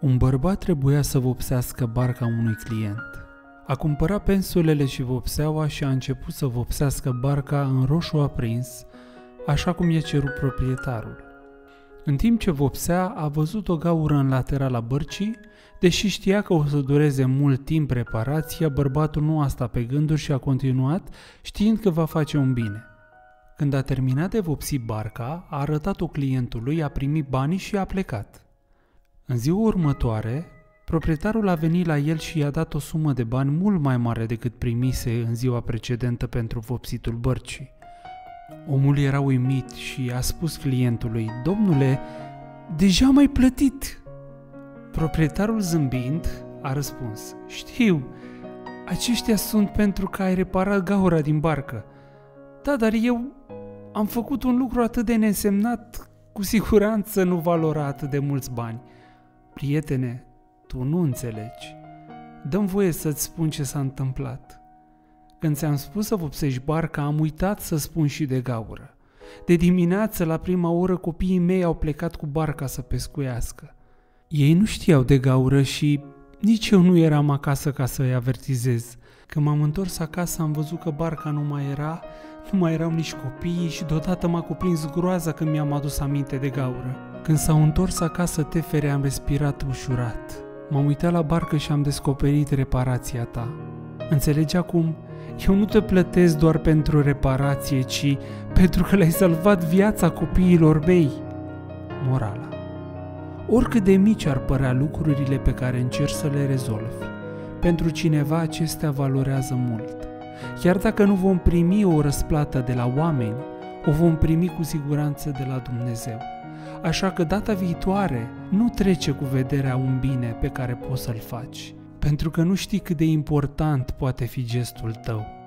Un bărbat trebuia să vopsească barca unui client. A cumpărat pensulele și vopseaua și a început să vopsească barca în roșu aprins, așa cum i-a cerut proprietarul. În timp ce vopsea, a văzut o gaură în laterala bărcii, deși știa că o să dureze mult timp reparația, bărbatul nu a stat pe gânduri și a continuat, știind că va face un bine. Când a terminat de vopsi barca, a arătat-o clientului, a primit banii și a plecat. În ziua următoare, proprietarul a venit la el și i-a dat o sumă de bani mult mai mare decât primise în ziua precedentă pentru vopsitul bărcii. Omul era uimit și a spus clientului, Domnule, deja m-ai plătit! Proprietarul zâmbind a răspuns, Știu, aceștia sunt pentru că ai reparat gaura din barcă. Da, dar eu am făcut un lucru atât de nesemnat, cu siguranță nu valora atât de mulți bani. Prietene, tu nu înțelegi. Dăm voie să-ți spun ce s-a întâmplat. Când ți-am spus să vopsești barca, am uitat să spun și de gaură. De dimineață, la prima oră, copiii mei au plecat cu barca să pescuiască. Ei nu știau de gaură și nici eu nu eram acasă ca să-i avertizez. Când m-am întors acasă, am văzut că barca nu mai era, nu mai erau nici copiii și deodată m-a cuprins groaza când mi-am adus aminte de gaură. Când s-au întors acasă tefere, am respirat ușurat. M-am uitat la barcă și am descoperit reparația ta. Înțelegi acum? Eu nu te plătesc doar pentru reparație, ci pentru că le-ai salvat viața copiilor mei. Morala Oricât de mici ar părea lucrurile pe care încerci să le rezolvi, pentru cineva acestea valorează mult. Chiar dacă nu vom primi o răsplată de la oameni, o vom primi cu siguranță de la Dumnezeu. Așa că data viitoare nu trece cu vederea un bine pe care poți să-l faci, pentru că nu știi cât de important poate fi gestul tău.